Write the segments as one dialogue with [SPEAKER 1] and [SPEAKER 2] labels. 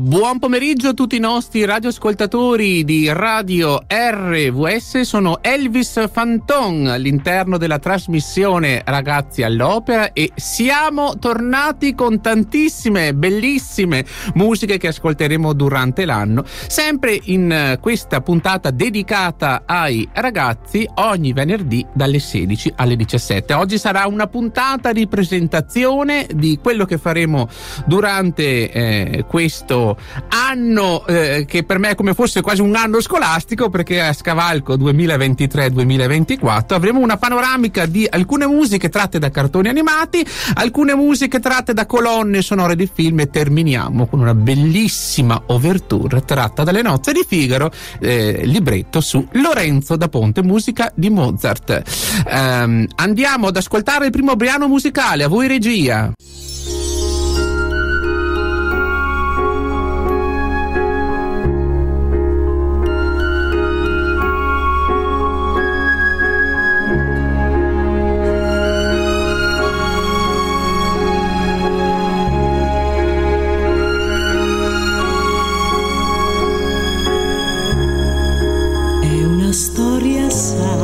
[SPEAKER 1] Buon pomeriggio a tutti i nostri radioascoltatori di Radio RVS, sono Elvis Fanton all'interno della trasmissione Ragazzi all'Opera e siamo tornati con tantissime bellissime musiche che ascolteremo durante l'anno, sempre in questa puntata dedicata ai ragazzi ogni venerdì dalle 16 alle 17. Oggi sarà una puntata di presentazione di quello che faremo durante eh, questo anno eh, che per me è come fosse quasi un anno scolastico perché a scavalco 2023-2024 avremo una panoramica di alcune musiche tratte da cartoni animati, alcune musiche tratte da colonne sonore di film e terminiamo con una bellissima overture tratta dalle nozze di Figaro, eh, libretto su Lorenzo da Ponte, musica di Mozart. Um, andiamo ad ascoltare il primo brano musicale, a voi regia. historias hay.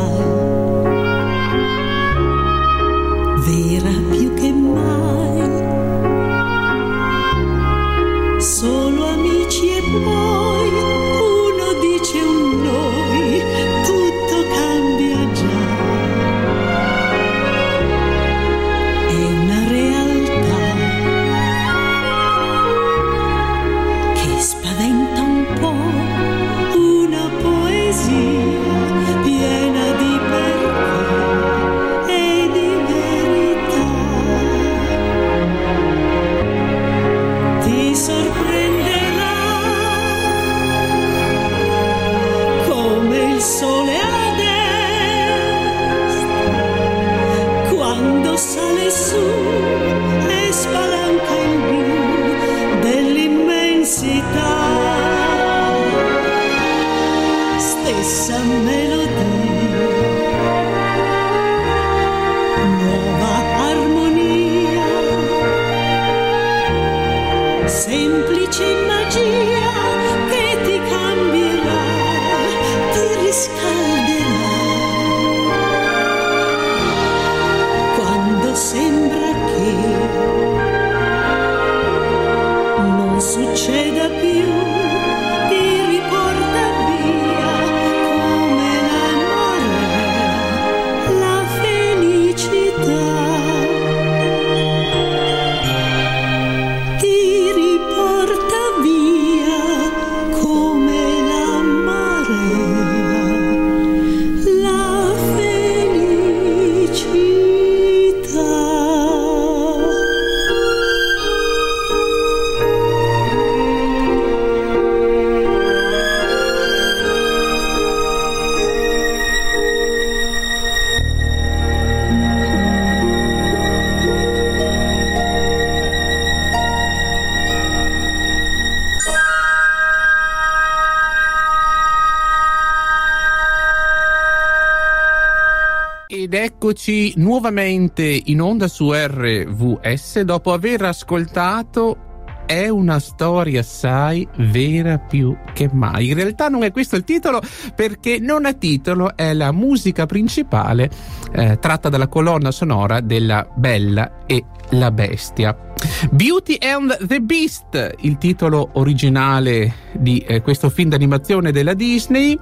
[SPEAKER 1] Eccoci nuovamente in onda su RVS dopo aver ascoltato è una storia assai vera più che mai. In realtà non è questo il titolo perché non è titolo, è la musica principale eh, tratta dalla colonna sonora della Bella e la Bestia. Beauty and the Beast, il titolo originale di eh, questo film d'animazione della Disney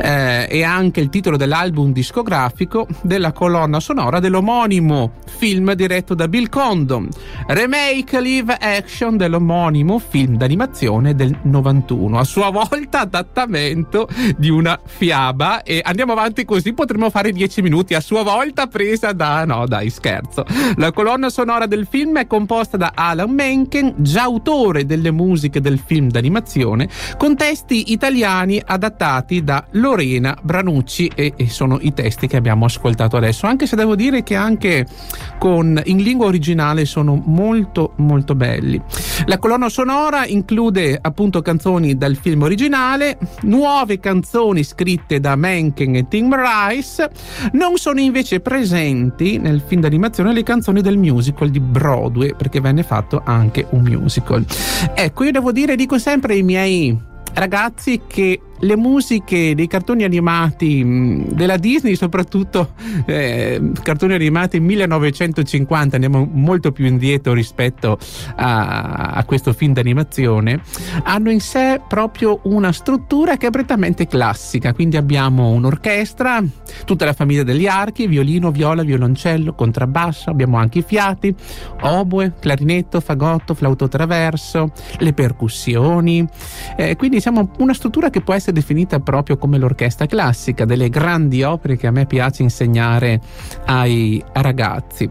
[SPEAKER 1] eh, e anche il titolo dell'album discografico della colonna sonora dell'omonimo film diretto da Bill Condon, remake live action dell'omonimo film d'animazione del 91, a sua volta adattamento di una fiaba e andiamo avanti così potremo fare 10 minuti a sua volta presa da no dai scherzo. La colonna sonora del film è composta da Alan Menken, già autore delle musiche del film d'animazione, con testi italiani adattati da Lorena Branucci e, e sono i testi che abbiamo ascoltato adesso, anche se devo dire che anche con, in lingua originale sono molto molto belli. La colonna sonora include appunto canzoni dal film originale, nuove canzoni scritte da Menken e Tim Rice, non sono invece presenti nel film d'animazione le canzoni del musical di Broadway perché venne fatto anche un musical. Ecco, io devo dire, dico sempre ai miei ragazzi che le musiche dei cartoni animati mm, della Disney, soprattutto eh, cartoni animati 1950, andiamo molto più indietro rispetto a, a, questo film d'animazione, hanno in sé proprio una struttura che è prettamente classica. Quindi abbiamo un'orchestra, tutta la famiglia degli archi, violino, viola, violoncello, contrabbasso, abbiamo anche i fiati, oboe, clarinetto, fagotto, flauto traverso, le percussioni. Eh, quindi siamo una struttura che può essere definita proprio come l'orchestra classica, delle grandi opere che a me piace insegnare ai ragazzi.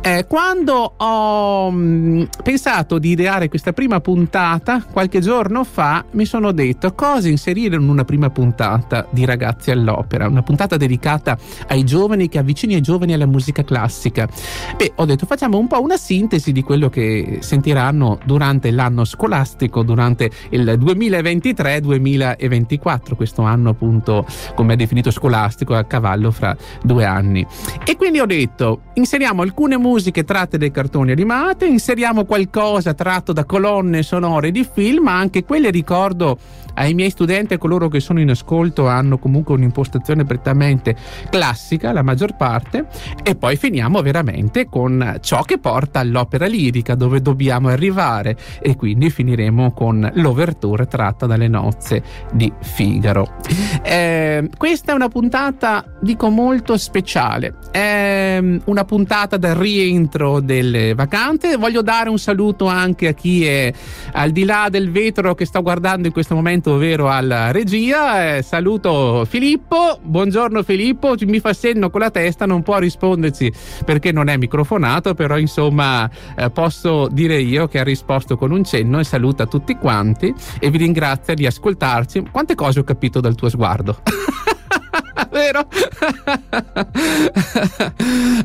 [SPEAKER 1] Eh, quando ho mh, mm, pensato di ideare questa prima puntata, qualche giorno fa, mi sono detto cosa inserire in una prima puntata di Ragazzi all'Opera, una puntata dedicata ai giovani che avvicini i giovani alla musica classica. Beh, ho detto facciamo un po' una sintesi di quello che sentiranno durante l'anno scolastico, durante il 2023-2024 2024, questo anno appunto come è definito scolastico a cavallo fra due anni. E quindi ho detto, inseriamo alcune musiche tratte dai cartoni animati, inseriamo qualcosa tratto da colonne sonore di film, ma anche quelle ricordo ai miei studenti e coloro che sono in ascolto hanno comunque un'impostazione prettamente classica, la maggior parte, e poi finiamo veramente con ciò che porta all'opera lirica dove dobbiamo arrivare e quindi finiremo con l'overture tratta dalle nozze di Figaro. Eh, questa è una puntata, dico, molto speciale. È mm, una puntata del rientro delle vacanze. Voglio dare un saluto anche a chi è al di là del vetro che sto guardando in questo momento, ovvero alla regia. Eh, saluto Filippo. Buongiorno Filippo, mi fa senno con la testa, non può risponderci perché non è microfonato, però insomma eh, posso dire io che ha risposto con un cenno e saluta tutti quanti e vi ringrazia di ascoltarci. Quante cose ho capito dal tuo sguardo? Vero?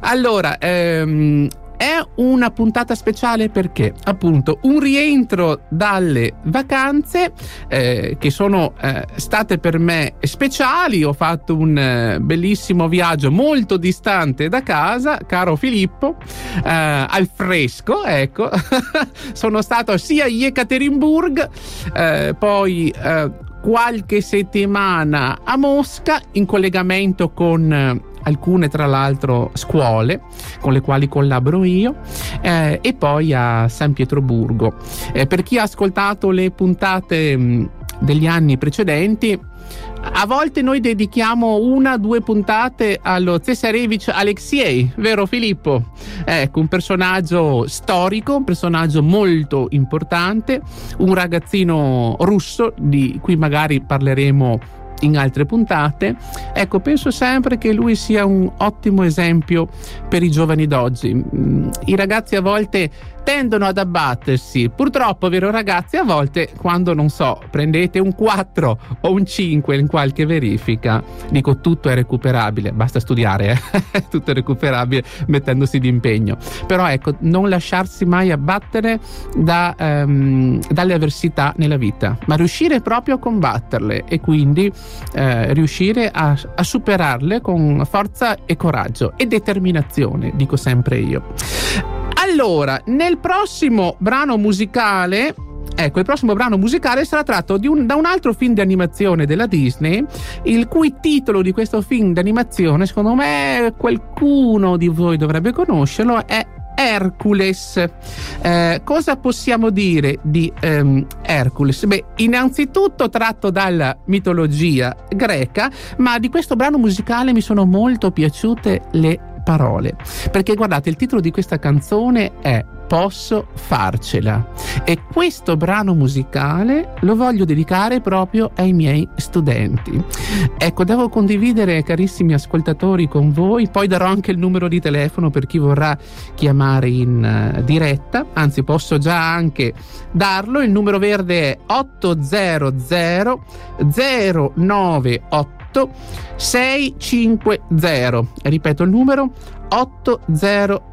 [SPEAKER 1] allora, ehm, è una puntata speciale perché appunto un rientro dalle vacanze eh, che sono eh, state per me speciali. Ho fatto un eh, bellissimo viaggio molto distante da casa, caro Filippo, eh, al fresco, ecco. sono stato sia a Yekaterinburg, eh, poi eh, qualche settimana a Mosca in collegamento con alcune tra l'altro scuole con le quali collaboro io eh, e poi a San Pietroburgo. Eh, per chi ha ascoltato le puntate mh, degli anni precedenti, a volte noi dedichiamo una o due puntate allo Cesarevich Alexei, vero Filippo? Ecco, un personaggio storico, un personaggio molto importante, un ragazzino russo di cui magari parleremo in altre puntate. Ecco, penso sempre che lui sia un ottimo esempio per i giovani d'oggi. Mm, I ragazzi a volte tendono ad abbattersi. Purtroppo, vero ragazzi, a volte quando non so, prendete un 4 o un 5 in qualche verifica, dico tutto è recuperabile, basta studiare, eh? tutto è recuperabile mettendosi d'impegno. Però ecco, non lasciarsi mai abbattere da, um, dalle avversità nella vita, ma riuscire proprio a combatterle e quindi eh, riuscire a, a superarle con forza e coraggio e determinazione, dico sempre io. Allora, nel prossimo brano musicale Ecco, il prossimo brano musicale sarà tratto un, da un altro film di animazione della Disney, il cui titolo di questo film di animazione, secondo me qualcuno di voi dovrebbe conoscerlo, è Hercules. Eh, cosa possiamo dire di um, Hercules? Beh, innanzitutto tratto dalla mitologia greca, ma di questo brano musicale mi sono molto piaciute le parole. Perché guardate, il titolo di questa canzone è Posso farcela e questo brano musicale lo voglio dedicare proprio ai miei studenti. Ecco, devo condividere, carissimi ascoltatori, con voi, poi darò anche il numero di telefono per chi vorrà chiamare in uh, diretta, anzi posso già anche darlo, il numero verde è 800 098 8 650. Ripeto il numero 800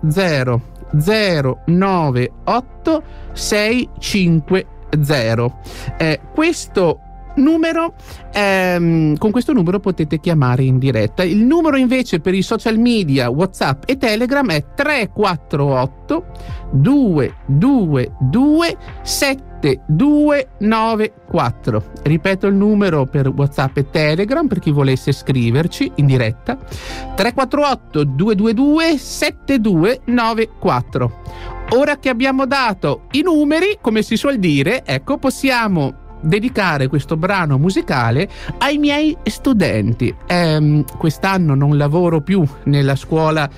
[SPEAKER 1] 098 650. Eh, questo numero, ehm, con questo numero potete chiamare in diretta. Il numero invece per i social media, WhatsApp e Telegram è 348 222 7294. Ripeto il numero per WhatsApp e Telegram per chi volesse scriverci in diretta. 348 222 7294. Ora che abbiamo dato i numeri, come si suol dire, ecco, possiamo dedicare questo brano musicale ai miei studenti. Eh, quest'anno non lavoro più nella scuola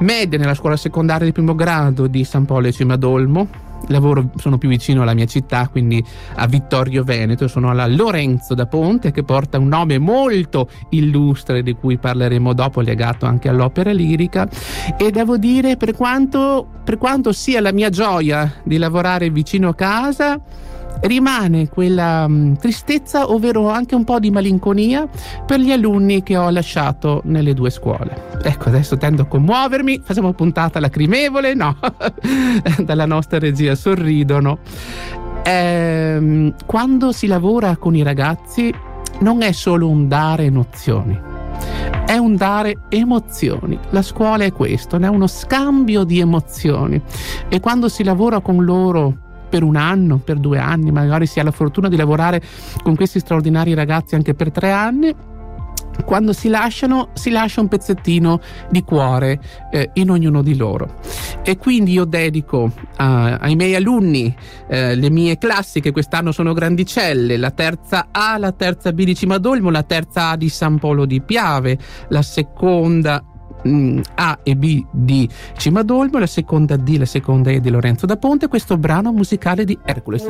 [SPEAKER 1] media, nella scuola secondaria di primo grado di San Polo e Cimadolmo. Lavoro, sono più vicino alla mia città, quindi a Vittorio Veneto, sono alla Lorenzo da Ponte che porta un nome molto illustre di cui parleremo dopo, legato anche all'opera lirica e devo dire per quanto, per quanto sia la mia gioia di lavorare vicino a casa, rimane quella um, tristezza, ovvero anche un po' di malinconia per gli alunni che ho lasciato nelle due scuole. Ecco, adesso tendo a commuovermi, facciamo puntata lacrimevole, no, dalla nostra regia sorridono. Ehm, quando si lavora con i ragazzi non è solo un dare nozioni, è un dare emozioni. La scuola è questo, è uno scambio di emozioni e quando si lavora con loro per un anno, per due anni, magari si ha la fortuna di lavorare con questi straordinari ragazzi anche per tre anni, quando si lasciano si lascia un pezzettino di cuore eh, in ognuno di loro. E quindi io dedico uh, ai miei alunni eh, le mie classi che quest'anno sono grandicelle la terza A, la terza B di Cimadolmo la terza A di San Polo di Piave la seconda A e B di Cimadolmo, la seconda D, la seconda E di Lorenzo da Ponte, questo brano musicale di Hercules.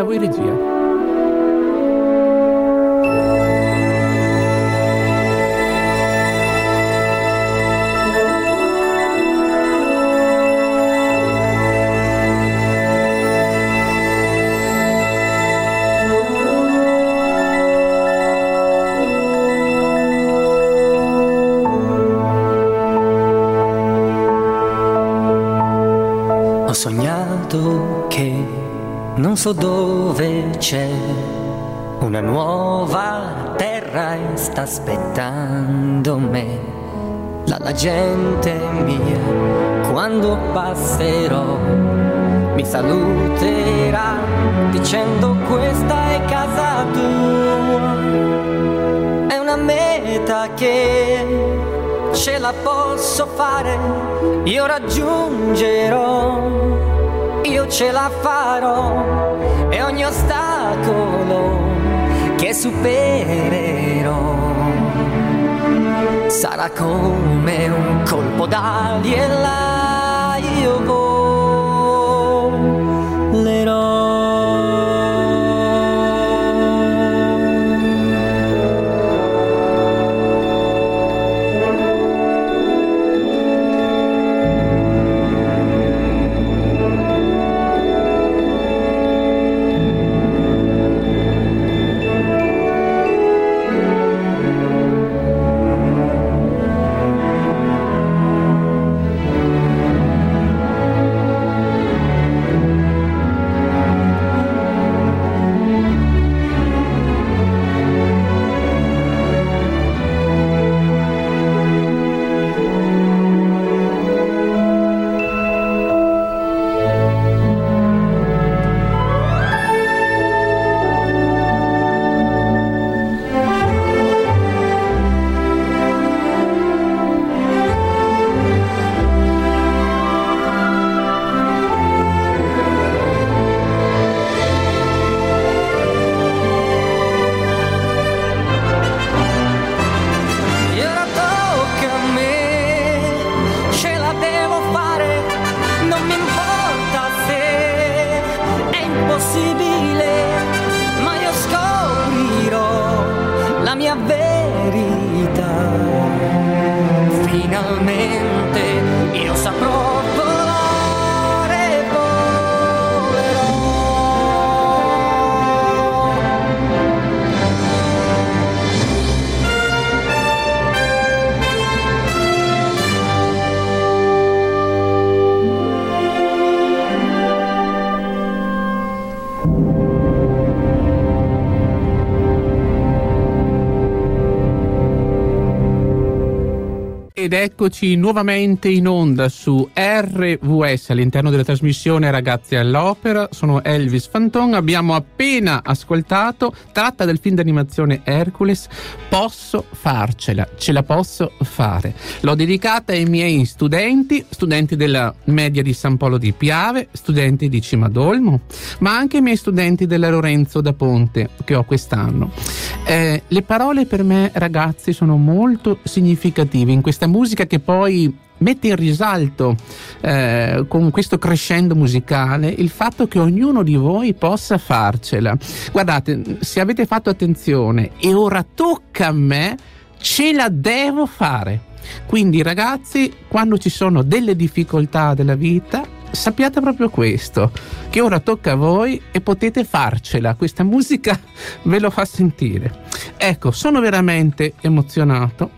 [SPEAKER 1] A voi regia.
[SPEAKER 2] so dove c'è una nuova terra e sta aspettando me. La, la gente mia, quando passerò, mi saluterà dicendo questa è casa tua. È una meta che ce la posso fare, io raggiungerò io ce la farò e ogni ostacolo che supererò sarà come un colpo d'ali e là io volerò.
[SPEAKER 1] Eccoci nuovamente in onda su RVS all'interno della trasmissione Ragazzi all'Opera. Sono Elvis Fanton. Abbiamo appena ascoltato, tratta del film d'animazione Hercules. Posso farcela, ce la posso fare. L'ho dedicata ai miei studenti, studenti della media di San Polo di Piave, studenti di Cimadolmo, ma anche ai miei studenti della Lorenzo da Ponte che ho quest'anno. Eh, le parole per me, ragazzi, sono molto significative in questa musica che poi mette in risalto eh, con questo crescendo musicale il fatto che ognuno di voi possa farcela. Guardate, se avete fatto attenzione e ora tocca a me, ce la devo fare. Quindi ragazzi, quando ci sono delle difficoltà della vita, sappiate proprio questo, che ora tocca a voi e potete farcela. Questa musica ve lo fa sentire. Ecco, sono veramente emozionato.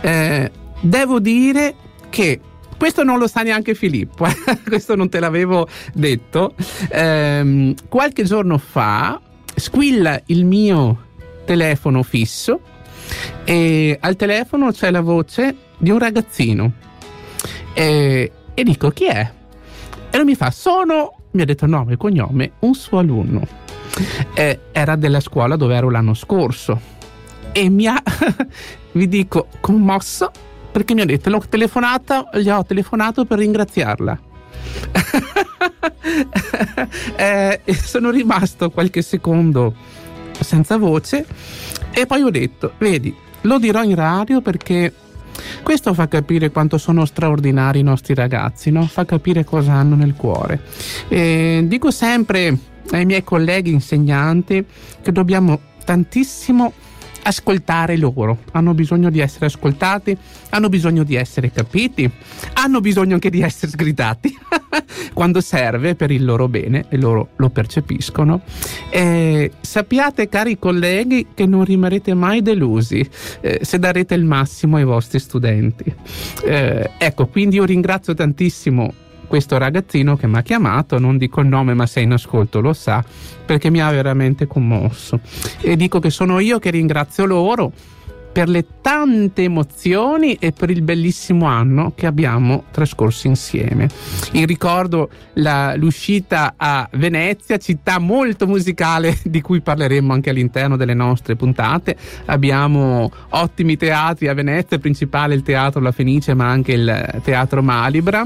[SPEAKER 1] Eh, Devo dire che questo non lo sa neanche Filippo, eh? questo non te l'avevo detto. Ehm, qualche giorno fa squilla il mio telefono fisso e al telefono c'è la voce di un ragazzino e, e dico chi è? E lui mi fa sono, mi ha detto nome e cognome, un suo alunno. Eh, era della scuola dove ero l'anno scorso e mi ha, vi dico, commosso perché mi ha detto l'ho telefonata, gli ho telefonato per ringraziarla. eh, sono rimasto qualche secondo senza voce e poi ho detto, vedi, lo dirò in radio perché questo fa capire quanto sono straordinari i nostri ragazzi, no? fa capire cosa hanno nel cuore. E dico sempre ai miei colleghi insegnanti che dobbiamo tantissimo ascoltare loro, hanno bisogno di essere ascoltati, hanno bisogno di essere capiti, hanno bisogno anche di essere sgridati quando serve per il loro bene e loro lo percepiscono. E sappiate cari colleghi che non rimarrete mai delusi eh, se darete il massimo ai vostri studenti. Eh, ecco, quindi io ringrazio tantissimo questo ragazzino che mi ha chiamato, non dico il nome ma se è in ascolto lo sa, perché mi ha veramente commosso. E dico che sono io che ringrazio loro per le tante emozioni e per il bellissimo anno che abbiamo trascorso insieme. In ricordo la, l'uscita a Venezia, città molto musicale di cui parleremo anche all'interno delle nostre puntate. Abbiamo ottimi teatri a Venezia, principale il Teatro La Fenice, ma anche il Teatro Malibra.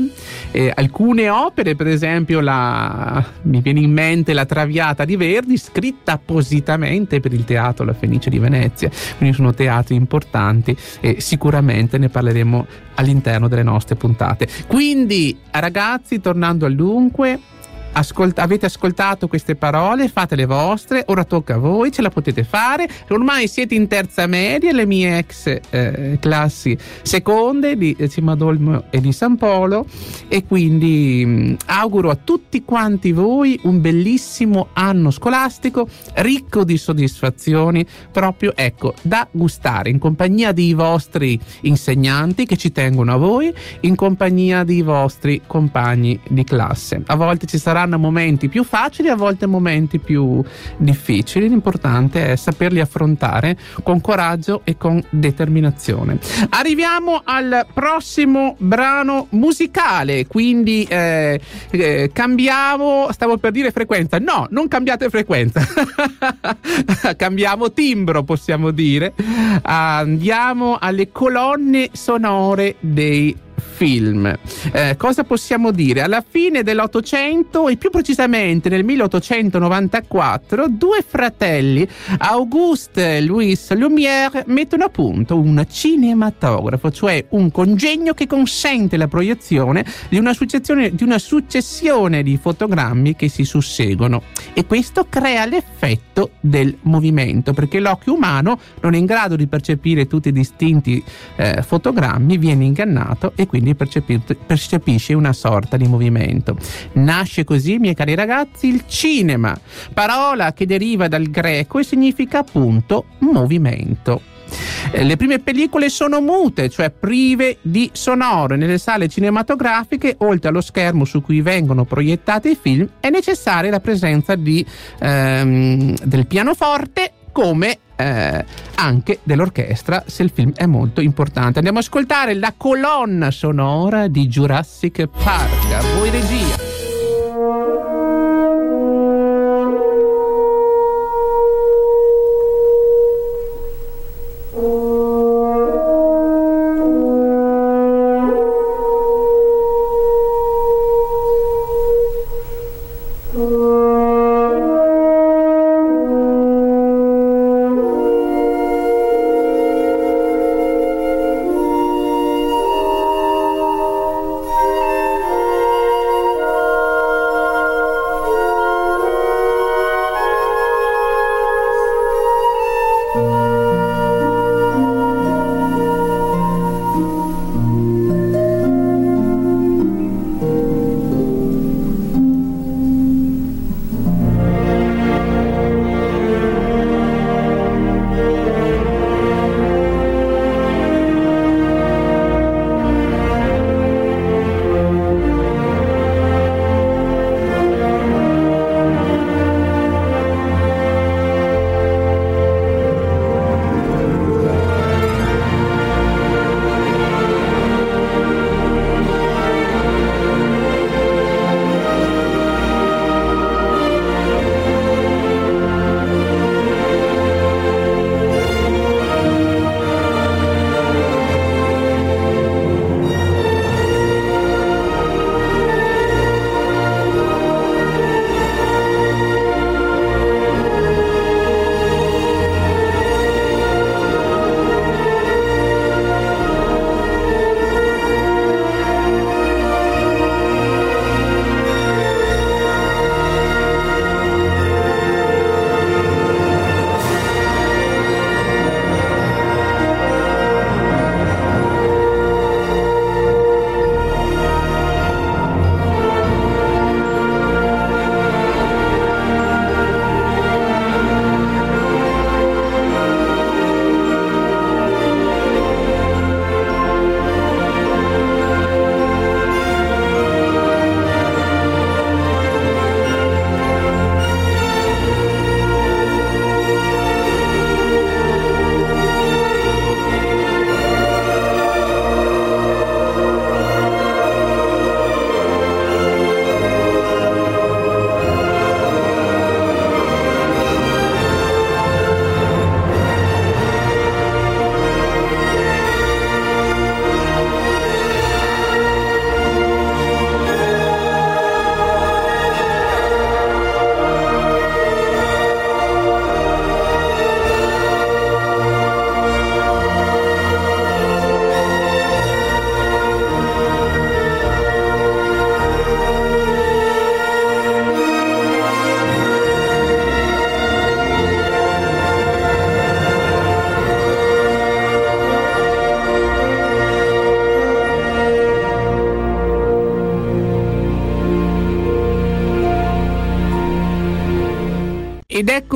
[SPEAKER 1] Eh, alcune opere, per esempio, la, mi viene in mente La Traviata di Verdi, scritta appositamente per il Teatro La Fenice di Venezia. Quindi sono teatri importanti e sicuramente ne parleremo all'interno delle nostre puntate. Quindi ragazzi, tornando al dunque, Ascolta, avete ascoltato queste parole, fate le vostre, ora tocca a voi, ce la potete fare. Ormai siete in terza media, le mie ex eh, classi seconde di Cimadolmo e di San Polo e quindi mh, mm, auguro a tutti quanti voi un bellissimo anno scolastico ricco di soddisfazioni, proprio ecco, da gustare in compagnia dei vostri insegnanti che ci tengono a voi, in compagnia dei vostri compagni di classe. A volte ci sarà saranno momenti più facili, a volte momenti più difficili. L'importante è saperli affrontare con coraggio e con determinazione. Arriviamo al prossimo brano musicale, quindi eh, eh, cambiamo, stavo per dire frequenza, no, non cambiate frequenza, cambiamo timbro possiamo dire, andiamo alle colonne sonore dei film. Eh, cosa possiamo dire? Alla fine dell'Ottocento e più precisamente nel 1894, due fratelli, Auguste e Louis Lumière, mettono a punto un cinematografo, cioè un congegno che consente la proiezione di una, di una successione di fotogrammi che si susseguono e questo crea l'effetto del movimento perché l'occhio umano non è in grado di percepire tutti i distinti eh, fotogrammi, viene ingannato e quindi percepisce una sorta di movimento. Nasce così, miei cari ragazzi, il cinema, parola che deriva dal greco e significa appunto movimento. Eh, le prime pellicole sono mute, cioè prive di sonoro. Nelle sale cinematografiche, oltre allo schermo su cui vengono proiettati i film, è necessaria la presenza di, ehm, del pianoforte come eh, anche dell'orchestra se il film è molto importante. Andiamo ad ascoltare la colonna sonora di Jurassic Park. A voi regia.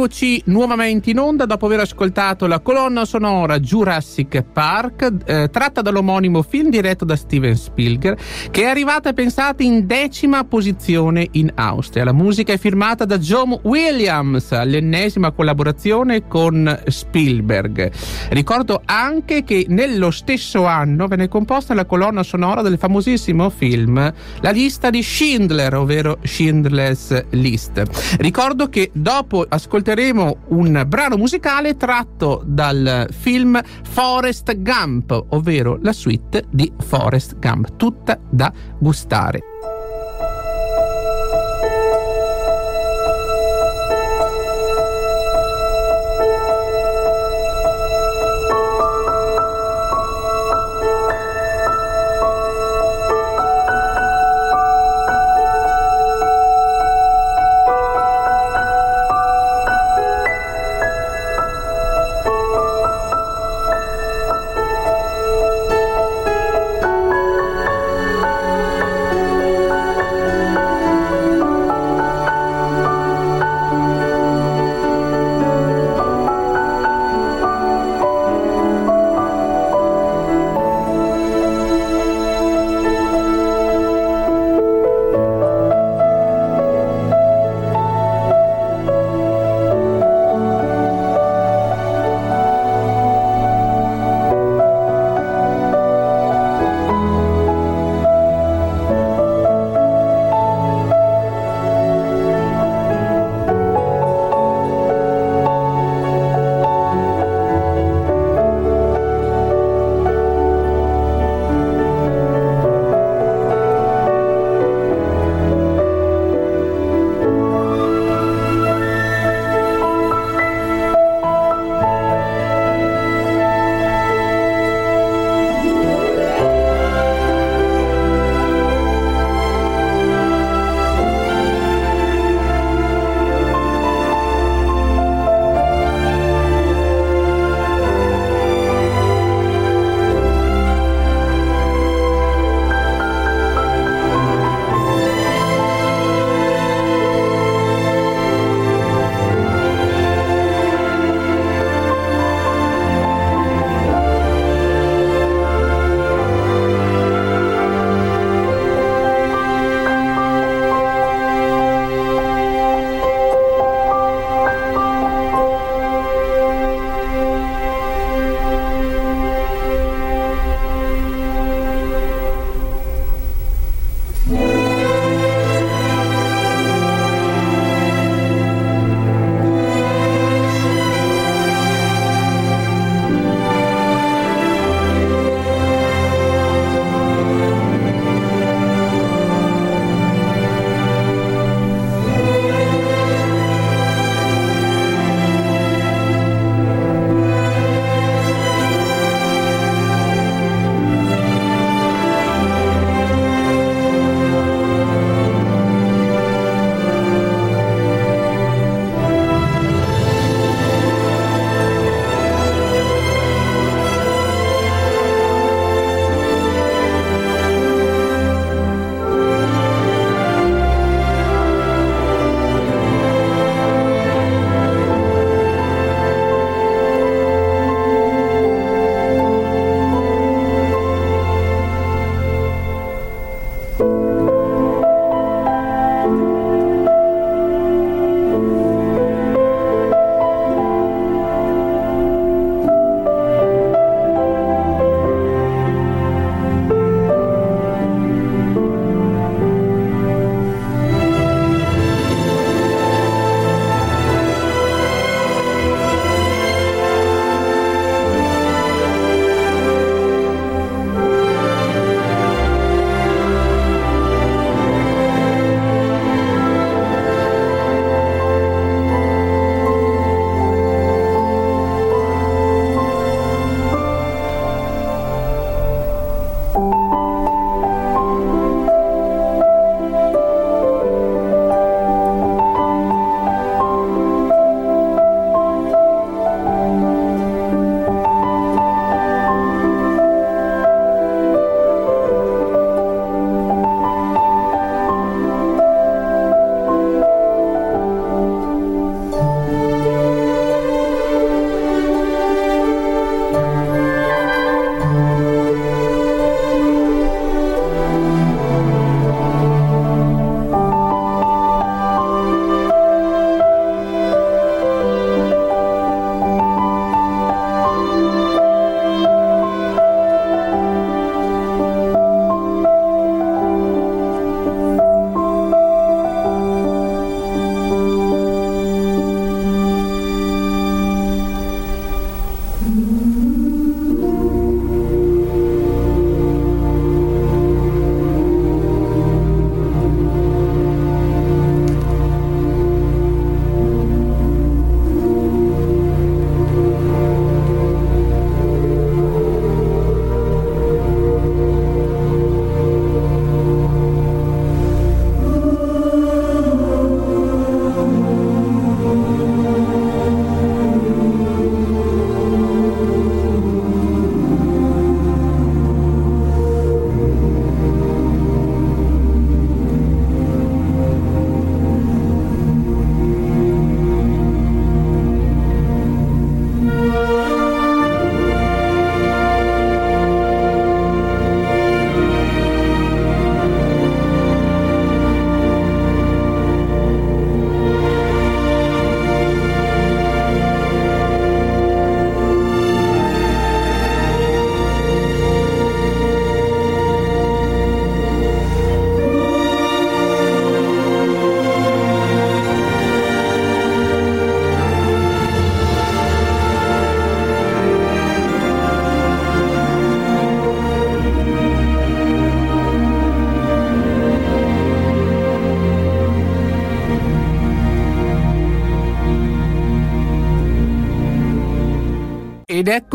[SPEAKER 1] Eccoci nuovamente in onda dopo aver ascoltato la colonna sonora Jurassic Park, eh, tratta dall'omonimo film diretto da Steven Spielberg, che è arrivata, pensate, in decima posizione in Austria. La musica è firmata da John Williams, l'ennesima collaborazione con Spielberg. Ricordo anche che nello stesso anno venne composta la colonna sonora del famosissimo film La lista di Schindler, ovvero Schindler's List. Ricordo che dopo ascolteremo un brano musicale tratto dal film Forest Gump, ovvero la suite di Forest Gump, tutta da gustare.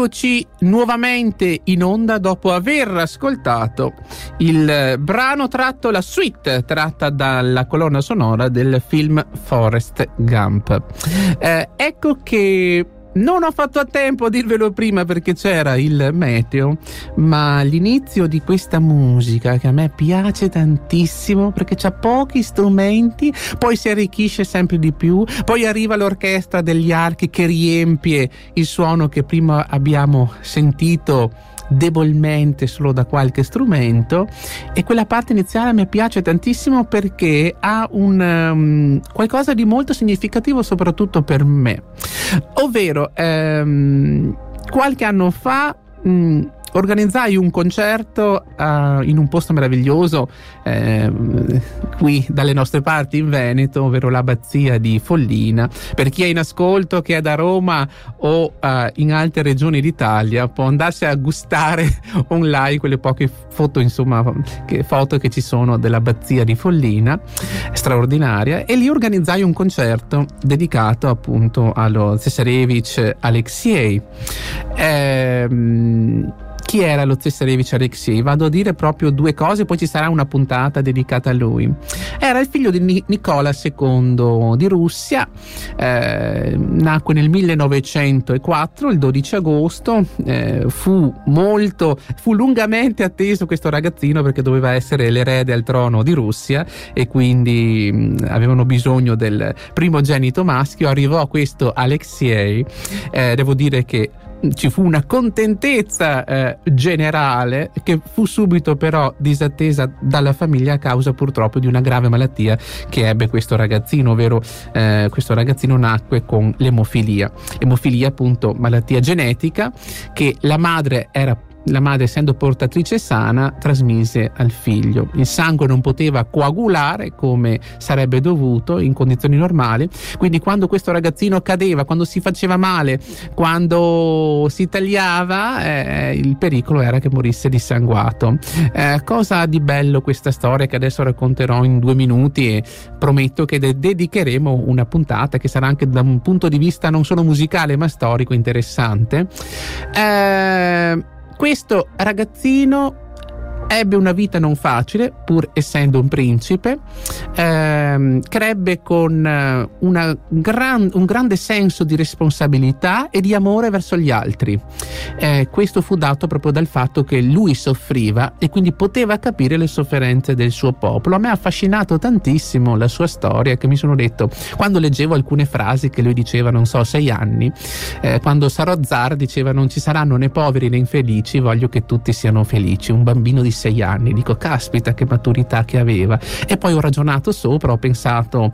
[SPEAKER 1] Eccoci nuovamente in onda dopo aver ascoltato il brano tratto, la suite tratta dalla colonna sonora del film Forest Gump. Eh, ecco che non ho fatto a tempo a dirvelo prima perché c'era il meteo, ma l'inizio di questa musica che a me piace tantissimo perché c'ha pochi strumenti, poi si arricchisce sempre di più, poi arriva l'orchestra degli archi che riempie il suono che prima abbiamo sentito debolmente solo da qualche strumento e quella parte iniziale mi piace tantissimo perché ha un um, qualcosa di molto significativo soprattutto per me. Ovvero um, qualche anno fa um, organizzai un concerto uh, in un posto meraviglioso eh, qui dalle nostre parti in Veneto, ovvero l'abbazia di Follina. Per chi è in ascolto, che è da Roma o uh, in altre regioni d'Italia, può andarsi a gustare online quelle poche foto, insomma, che, foto che ci sono dell'abbazia di Follina, straordinaria. E lì organizzai un concerto dedicato appunto allo Cesarevich Alexei. Eh, chi era lo Cesarevich Alexei? Vado a dire proprio due cose, poi ci sarà una puntata dedicata a lui. Era il figlio di Nicola II di Russia, eh, nacque nel 1904, il 12 agosto, eh, fu molto, fu lungamente atteso questo ragazzino perché doveva essere l'erede al trono di Russia e quindi mh, avevano bisogno del primogenito maschio. Arrivò questo Alexei, eh, devo dire che ci fu una contentezza eh, generale che fu subito però disattesa dalla famiglia a causa purtroppo di una grave malattia che ebbe questo ragazzino, ovvero eh, questo ragazzino nacque con l'emofilia. Emofilia appunto malattia genetica che la madre era la madre, essendo portatrice sana, trasmise al figlio. Il sangue non poteva coagulare come sarebbe dovuto in condizioni normali, quindi quando questo ragazzino cadeva, quando si faceva male, quando si tagliava, eh, il pericolo era che morisse dissanguato. Eh, cosa di bello questa storia che adesso racconterò in due minuti e prometto che de- dedicheremo una puntata che sarà anche da un punto di vista non solo musicale ma storico interessante. Eh, questo ragazzino ebbe una vita non facile, pur essendo un principe, ehm, crebbe con eh, gran, un grande senso di responsabilità e di amore verso gli altri. Eh, questo fu dato proprio dal fatto che lui soffriva e quindi poteva capire le sofferenze del suo popolo. A me ha affascinato tantissimo la sua storia che mi sono detto, quando leggevo alcune frasi che lui diceva, non so, sei anni, eh, quando sarò zar diceva non ci saranno né poveri né infelici, voglio che tutti siano felici. Un bambino di sei anni, dico caspita che maturità che aveva e poi ho ragionato sopra, ho pensato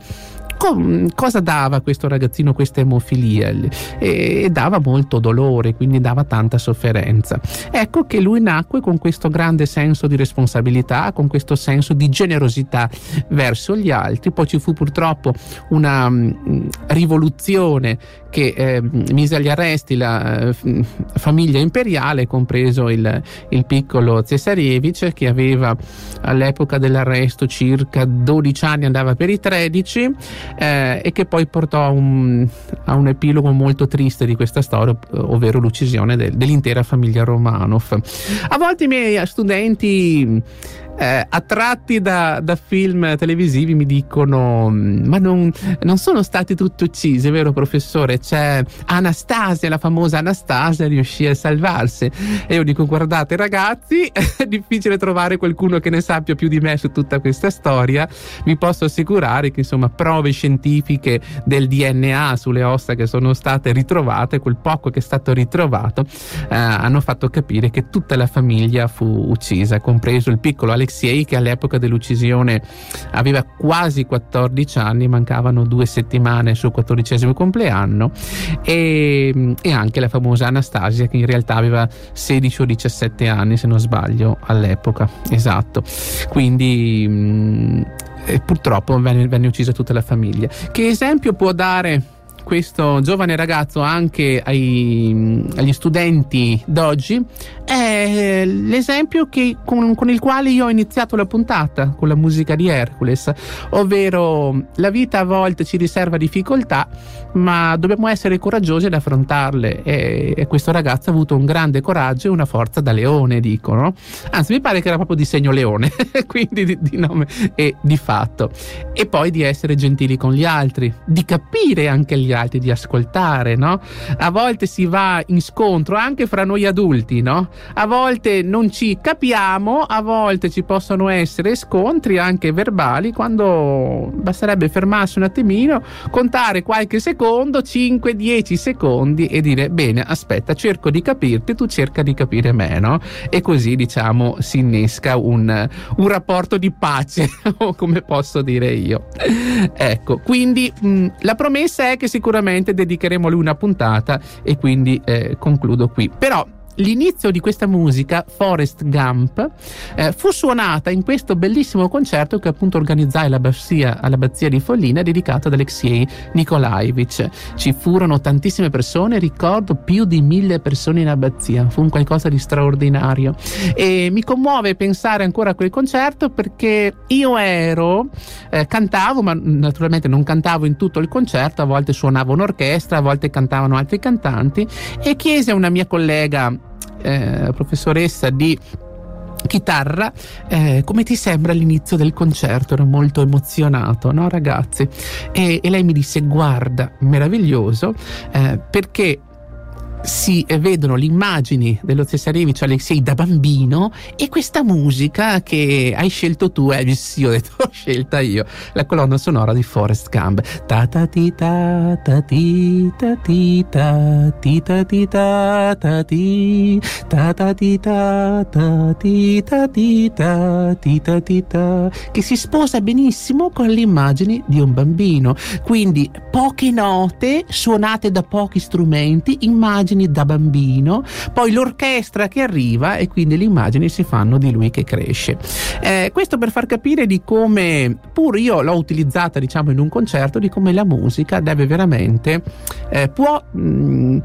[SPEAKER 1] cosa dava questo ragazzino questa emofilia? E, dava molto dolore, quindi dava tanta sofferenza. Ecco che lui nacque con questo grande senso di responsabilità, con questo senso di generosità verso gli altri. Poi ci fu purtroppo una um, rivoluzione che eh, mise agli arresti la eh, famiglia imperiale, compreso il, il piccolo Cesarevich, che aveva all'epoca dell'arresto circa 12 anni, andava per i 13 eh, e che poi portò a un, a un, epilogo molto triste di questa storia, ovvero l'uccisione del, dell'intera famiglia Romanov. A volte i miei studenti eh, attratti da, da, film televisivi mi dicono ma non, non, sono stati tutti uccisi vero professore? C'è Anastasia la famosa Anastasia riuscì a salvarsi. E io dico guardate ragazzi è difficile trovare qualcuno che ne sappia più di me su tutta questa storia. Vi posso assicurare che insomma prove scientifiche del DNA sulle ossa che sono state ritrovate quel poco che è stato ritrovato eh, hanno fatto capire che tutta la famiglia fu uccisa compreso il piccolo Alexandro Alexei che all'epoca dell'uccisione aveva quasi 14 anni, mancavano due settimane al suo quattordicesimo compleanno e, e, anche la famosa Anastasia che in realtà aveva 16 o 17 anni se non sbaglio all'epoca, esatto. Quindi mh, purtroppo venne, venne uccisa tutta la famiglia. Che esempio può dare questo giovane ragazzo anche ai, agli studenti d'oggi è l'esempio che, con, con, il quale io ho iniziato la puntata con la musica di Hercules, ovvero la vita a volte ci riserva difficoltà, ma dobbiamo essere coraggiosi ad affrontarle e, e questo ragazzo ha avuto un grande coraggio e una forza da leone, dicono. Anzi, mi pare che era proprio di segno leone, quindi di, di nome e di fatto. E poi di essere gentili con gli altri, di capire anche gli altri, di ascoltare, no? A volte si va in scontro anche fra noi adulti, no? A volte non ci capiamo, a volte ci possono essere scontri anche verbali quando basterebbe fermarsi un attimino, contare qualche secondo, 5-10 secondi e dire bene, aspetta, cerco di capirti, tu cerca di capire me, no? E così diciamo si innesca un, un rapporto di pace, come posso dire io. Ecco, quindi mh, la promessa è che sicuramente dedicheremo a lui una puntata e quindi eh, concludo qui. Però l'inizio di questa musica, Forest Gump, eh, fu suonata in questo bellissimo concerto che appunto organizzai all'abbazia, all'abbazia di Follina dedicato ad Alexei Nikolaevich. Ci furono tantissime persone, ricordo più di mille persone in abbazia, fu un qualcosa di straordinario e mi commuove pensare ancora a quel concerto perché io ero, eh, cantavo, ma naturalmente non cantavo in tutto il concerto, a volte suonavo un'orchestra, a volte cantavano altri cantanti e chiese a una mia collega eh, professoressa di chitarra, eh, come ti sembra l'inizio del concerto? Ero molto emozionato, no ragazzi? E, e lei mi disse guarda, meraviglioso, eh, perché si vedono le immagini dello Cesarevich Alexei da bambino e questa musica che hai scelto tu, eh, sì, ho detto ho scelta io, la colonna sonora di Forest Gump. Ta ta ti ta ta ti ta ti ta ti ta ti ta ta ti ta ta ti ta ta ti ta ti ta ti ta ti ta che si sposa benissimo con le immagini di un bambino. Quindi poche note suonate da pochi strumenti, immagini immagini da bambino, poi l'orchestra che arriva e quindi le immagini si fanno di lui che cresce. Eh, questo per far capire di come, pur io l'ho utilizzata diciamo in un concerto, di come la musica deve veramente, eh, può... Mh, mm,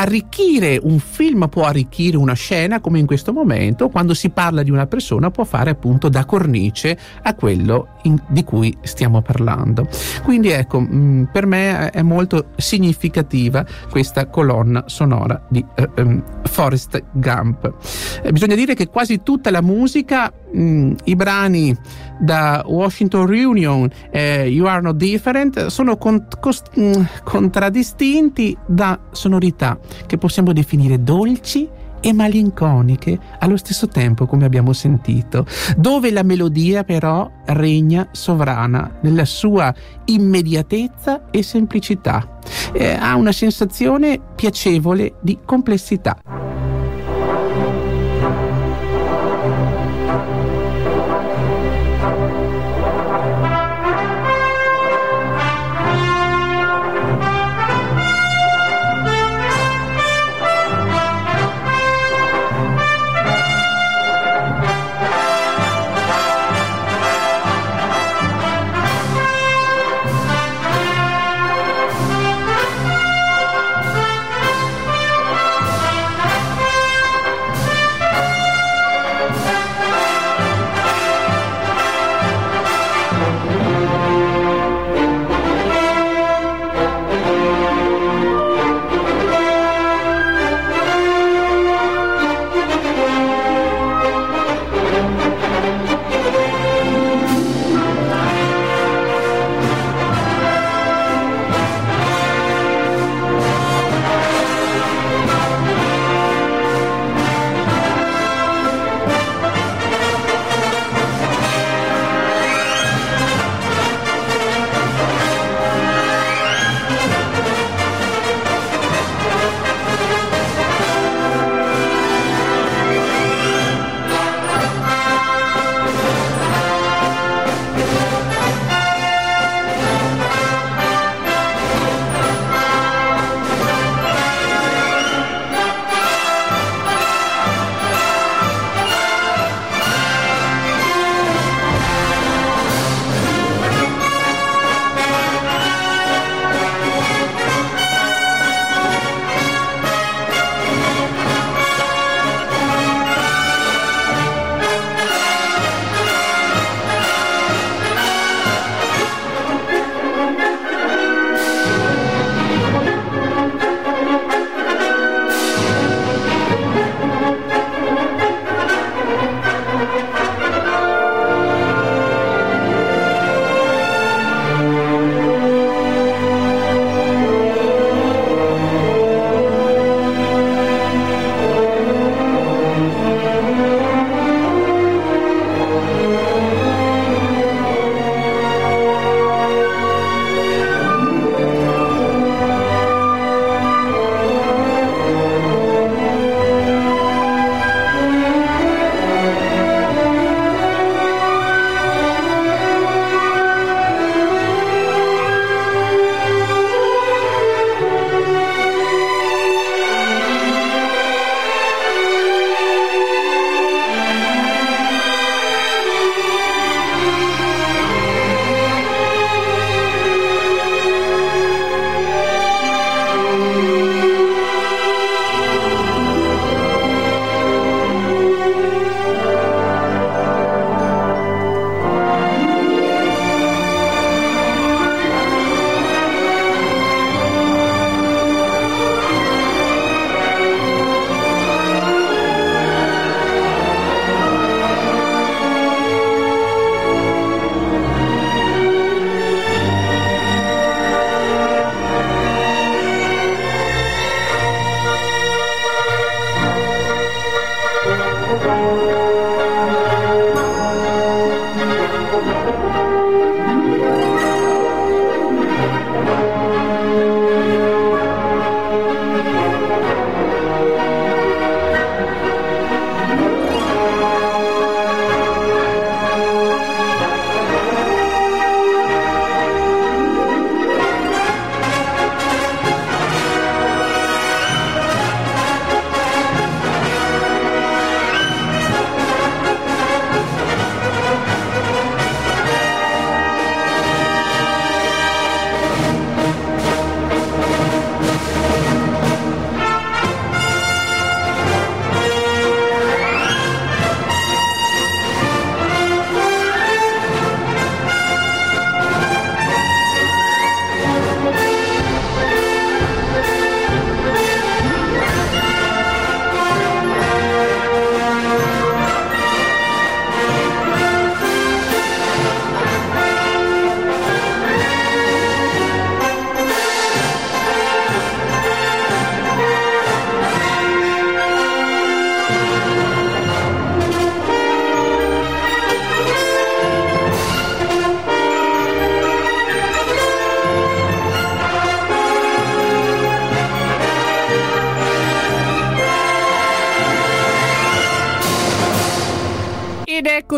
[SPEAKER 1] arricchire un film può arricchire una scena come in questo momento quando si parla di una persona può fare appunto da cornice a quello in, di cui stiamo parlando. Quindi ecco mh, mm, per me è molto significativa questa colonna sonora di uh, um, Forrest Gump. Eh, bisogna dire che quasi tutta la musica mh, mm, i brani da Washington Reunion eh, You Are Not Different sono con, cost, mh, mm, contraddistinti da sonorità che possiamo definire dolci e malinconiche allo stesso tempo, come abbiamo sentito, dove la melodia però regna sovrana nella sua immediatezza e semplicità. Eh, ha una sensazione piacevole di complessità.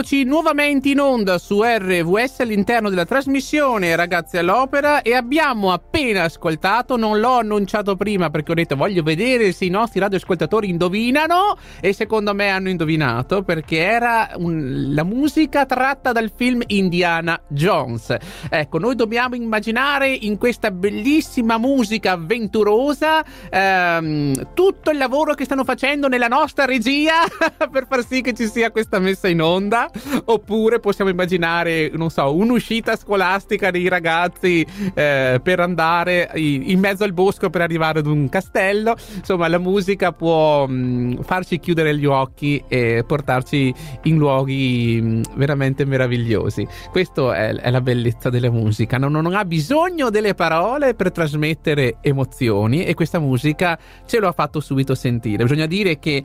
[SPEAKER 1] Eccoci nuovamente in onda su RVS all'interno della trasmissione Ragazzi all'Opera. E abbiamo appena ascoltato, non l'ho annunciato prima perché ho detto voglio vedere se i nostri radioascoltatori indovinano. E secondo me hanno indovinato perché era un, la musica tratta dal film Indiana Jones. Ecco, noi dobbiamo immaginare in questa bellissima musica avventurosa ehm, tutto il lavoro che stanno facendo nella nostra regia per far sì che ci sia questa messa in onda, oppure possiamo immaginare, non so, un'uscita scolastica dei ragazzi eh, per andare in mezzo al bosco per arrivare ad un castello. Insomma, la musica può mh, mm, farci chiudere gli occhi e portarci in luoghi mh, mm, veramente meravigliosi. Questa è, è, la bellezza della musica, non, non ha bisogno delle parole per trasmettere emozioni e questa musica ce lo ha fatto subito sentire. Bisogna dire che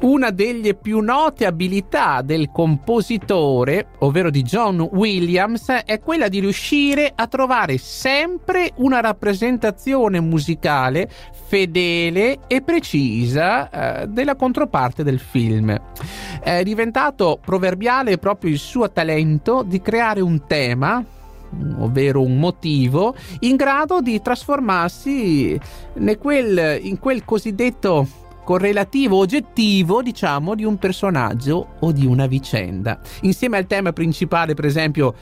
[SPEAKER 1] una delle più note abilità del compositore, ovvero di John Williams, è quella di riuscire a trovare sempre una rappresentazione musicale fedele e precisa eh, della controparte del film. È diventato proverbiale proprio il suo talento di creare un tema ovvero un motivo, in grado di trasformarsi in quel, in quel cosiddetto correlativo oggettivo, diciamo, di un personaggio o di una vicenda. Insieme al tema principale, per esempio,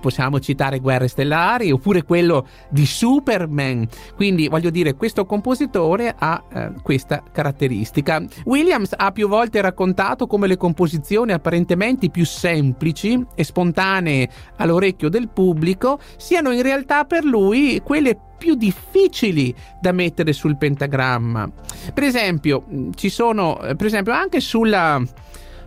[SPEAKER 1] possiamo citare Guerre Stellari oppure quello di Superman. Quindi voglio dire, questo compositore ha eh, questa caratteristica. Williams ha più volte raccontato come le composizioni apparentemente più semplici e spontanee all'orecchio del pubblico siano in realtà per lui quelle più difficili da mettere sul pentagramma. Per esempio, ci sono, eh, per esempio, anche sulla,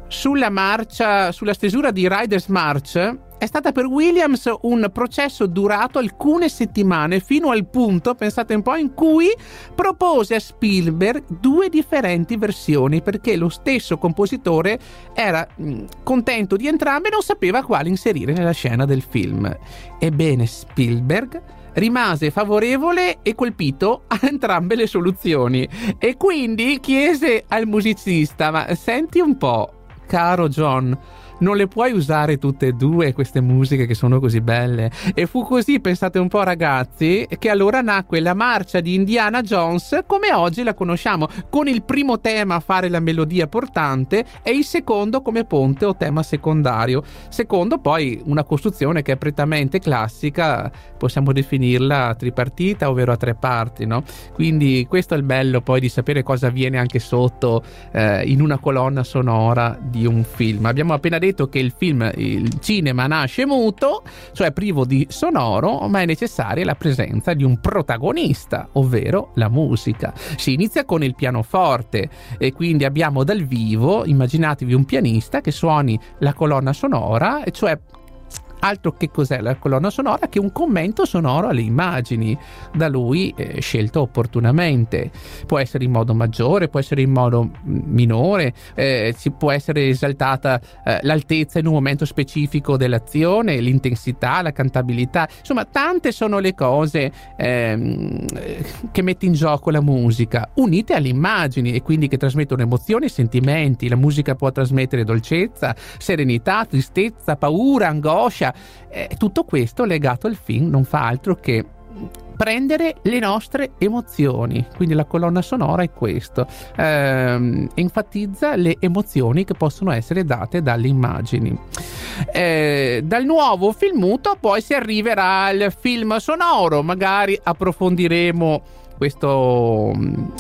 [SPEAKER 1] sulla marcia, sulla stesura di Riders March, è stata per Williams un processo durato alcune settimane fino al punto, pensate un po', in cui propose a Spielberg due differenti versioni perché lo stesso compositore era mm, contento di entrambe e non sapeva quale inserire nella scena del film. Ebbene, Spielberg rimase favorevole e colpito a entrambe le soluzioni e quindi chiese al musicista ma senti un po' caro John non le puoi usare tutte e due queste musiche che sono così belle. E fu così, pensate un po' ragazzi, che allora nacque la marcia di Indiana Jones come oggi la conosciamo, con il primo tema a fare la melodia portante e il secondo come ponte o tema secondario. Secondo poi una costruzione che è prettamente classica, possiamo definirla tripartita, ovvero a tre parti, no? Quindi questo è il bello poi di sapere cosa avviene anche sotto eh, in una colonna sonora di un film. Abbiamo appena detto che il film, il cinema nasce muto, cioè privo di sonoro, ma è necessaria la presenza di un protagonista, ovvero la musica. Si inizia con il pianoforte e quindi abbiamo dal vivo, immaginatevi un pianista che suoni la colonna sonora, cioè altro che cos'è la colonna sonora? Che un commento sonoro alle immagini. Da lui eh, scelto opportunamente. Può essere in modo maggiore può essere in modo minore eh, può essere esaltata eh, l'altezza in un momento specifico dell'azione l'intensità la cantabilità. Insomma tante sono le cose ehm, che mette in gioco la musica unite alle immagini e quindi che trasmettono emozioni e sentimenti. La musica può trasmettere dolcezza serenità tristezza paura angoscia eh, tutto questo legato al film non fa altro che prendere le nostre emozioni. Quindi la colonna sonora è questo, ehm, enfatizza le emozioni che possono essere date dalle immagini. Eh, dal nuovo film muto poi si arriverà al film sonoro, magari approfondiremo questo,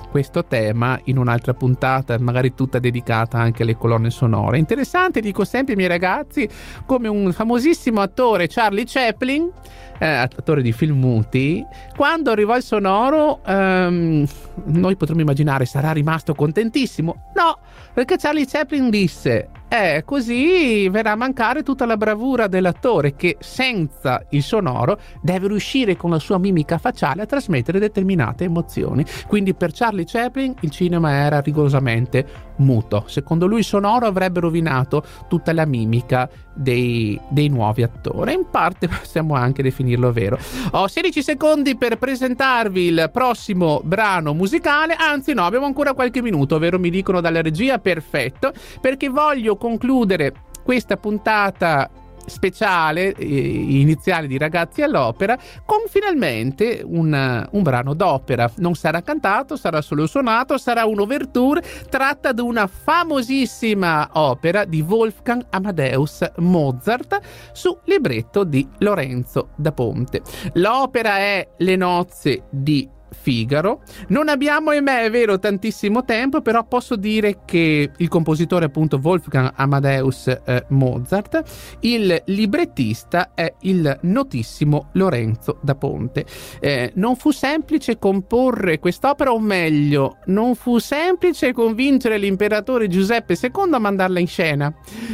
[SPEAKER 1] questo, tema in un'altra puntata, magari tutta dedicata anche alle colonne sonore. Interessante, dico sempre ai miei ragazzi, come un famosissimo attore, Charlie Chaplin, eh, attore di film muti, quando arrivò il sonoro, ehm, noi potremmo immaginare sarà rimasto contentissimo. No, perché Charlie Chaplin disse eh, così verrà a mancare tutta la bravura dell'attore che senza il sonoro deve riuscire con la sua mimica facciale a trasmettere determinate emozioni. Quindi per Charlie Chaplin il cinema era rigorosamente muto. Secondo lui sonoro avrebbe rovinato tutta la mimica dei, dei nuovi attori. In parte possiamo anche definirlo vero. Ho 16 secondi per presentarvi il prossimo brano musicale, anzi no, abbiamo ancora qualche minuto, ovvero mi dicono dalla regia perfetto, perché voglio concludere questa puntata speciale eh, iniziale di Ragazzi all'Opera con finalmente un, un, brano d'opera. Non sarà cantato, sarà solo suonato, sarà un'ouverture tratta da una famosissima opera di Wolfgang Amadeus Mozart su libretto di Lorenzo da Ponte. L'opera è Le nozze di Figaro. Non abbiamo, ahimè, è vero, tantissimo tempo, però posso dire che il compositore appunto Wolfgang Amadeus eh, Mozart, il librettista è il notissimo Lorenzo da Ponte. Eh, non fu semplice comporre quest'opera, o meglio, non fu semplice convincere l'imperatore Giuseppe II a mandarla in scena,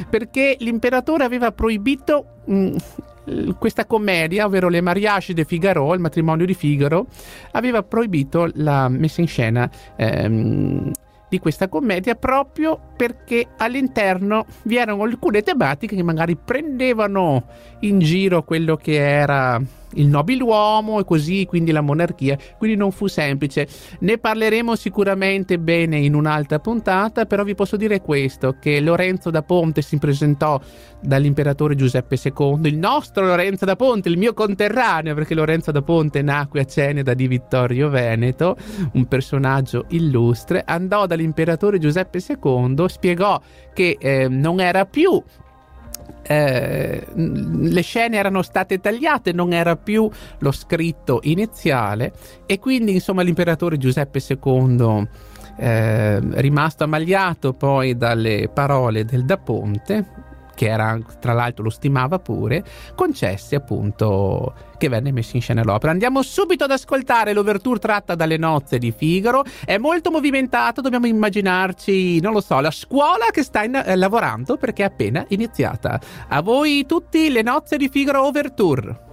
[SPEAKER 1] perché l'imperatore aveva proibito mm, questa commedia, ovvero le Mariage de Figaro, il matrimonio di Figaro, aveva proibito la messa in scena ehm, di questa commedia proprio perché all'interno vi erano alcune tematiche che magari prendevano in giro quello che era il nobiluomo e così quindi la monarchia, quindi non fu semplice. Ne parleremo sicuramente bene in un'altra puntata, però vi posso dire questo, che Lorenzo da Ponte si presentò dall'imperatore Giuseppe II, il nostro Lorenzo da Ponte, il mio conterraneo, perché Lorenzo da Ponte nacque a Ceneda di Vittorio Veneto, un personaggio illustre, andò dall'imperatore Giuseppe II, spiegò che eh, non era più eh, le scene erano state tagliate, non era più lo scritto iniziale e quindi insomma l'imperatore Giuseppe II eh, rimasto ammagliato poi dalle parole del Da Ponte che era, tra l'altro lo stimava pure, concessi appunto che venne messo in scena l'opera. Andiamo subito ad ascoltare l'overture tratta dalle nozze di Figaro. È molto movimentato, dobbiamo immaginarci, non lo so, la scuola che sta in, eh, lavorando perché è appena iniziata. A voi tutti le nozze di Figaro Overture.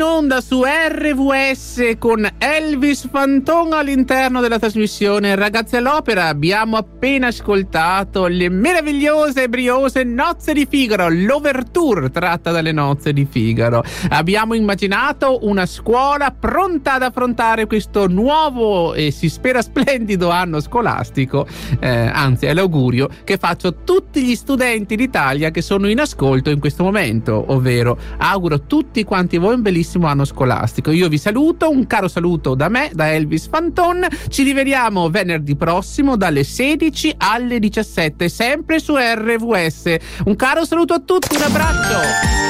[SPEAKER 1] In onda su RVS con Elvis Fanton all'interno della trasmissione Ragazzi all'Opera. Abbiamo appena ascoltato le meravigliose e briose nozze di Figaro, l'overture tratta dalle nozze di Figaro. Abbiamo immaginato una scuola pronta ad affrontare questo nuovo e si spera splendido anno scolastico. Eh, anzi, è l'augurio che faccio a tutti gli studenti d'Italia che sono in ascolto in questo momento, ovvero auguro a tutti quanti voi un bellissimo anno scolastico. Io vi saluto, un caro saluto da me, da Elvis Fanton. Ci rivediamo venerdì prossimo dalle 16 alle 17, sempre su RVS. Un caro saluto a tutti, un abbraccio.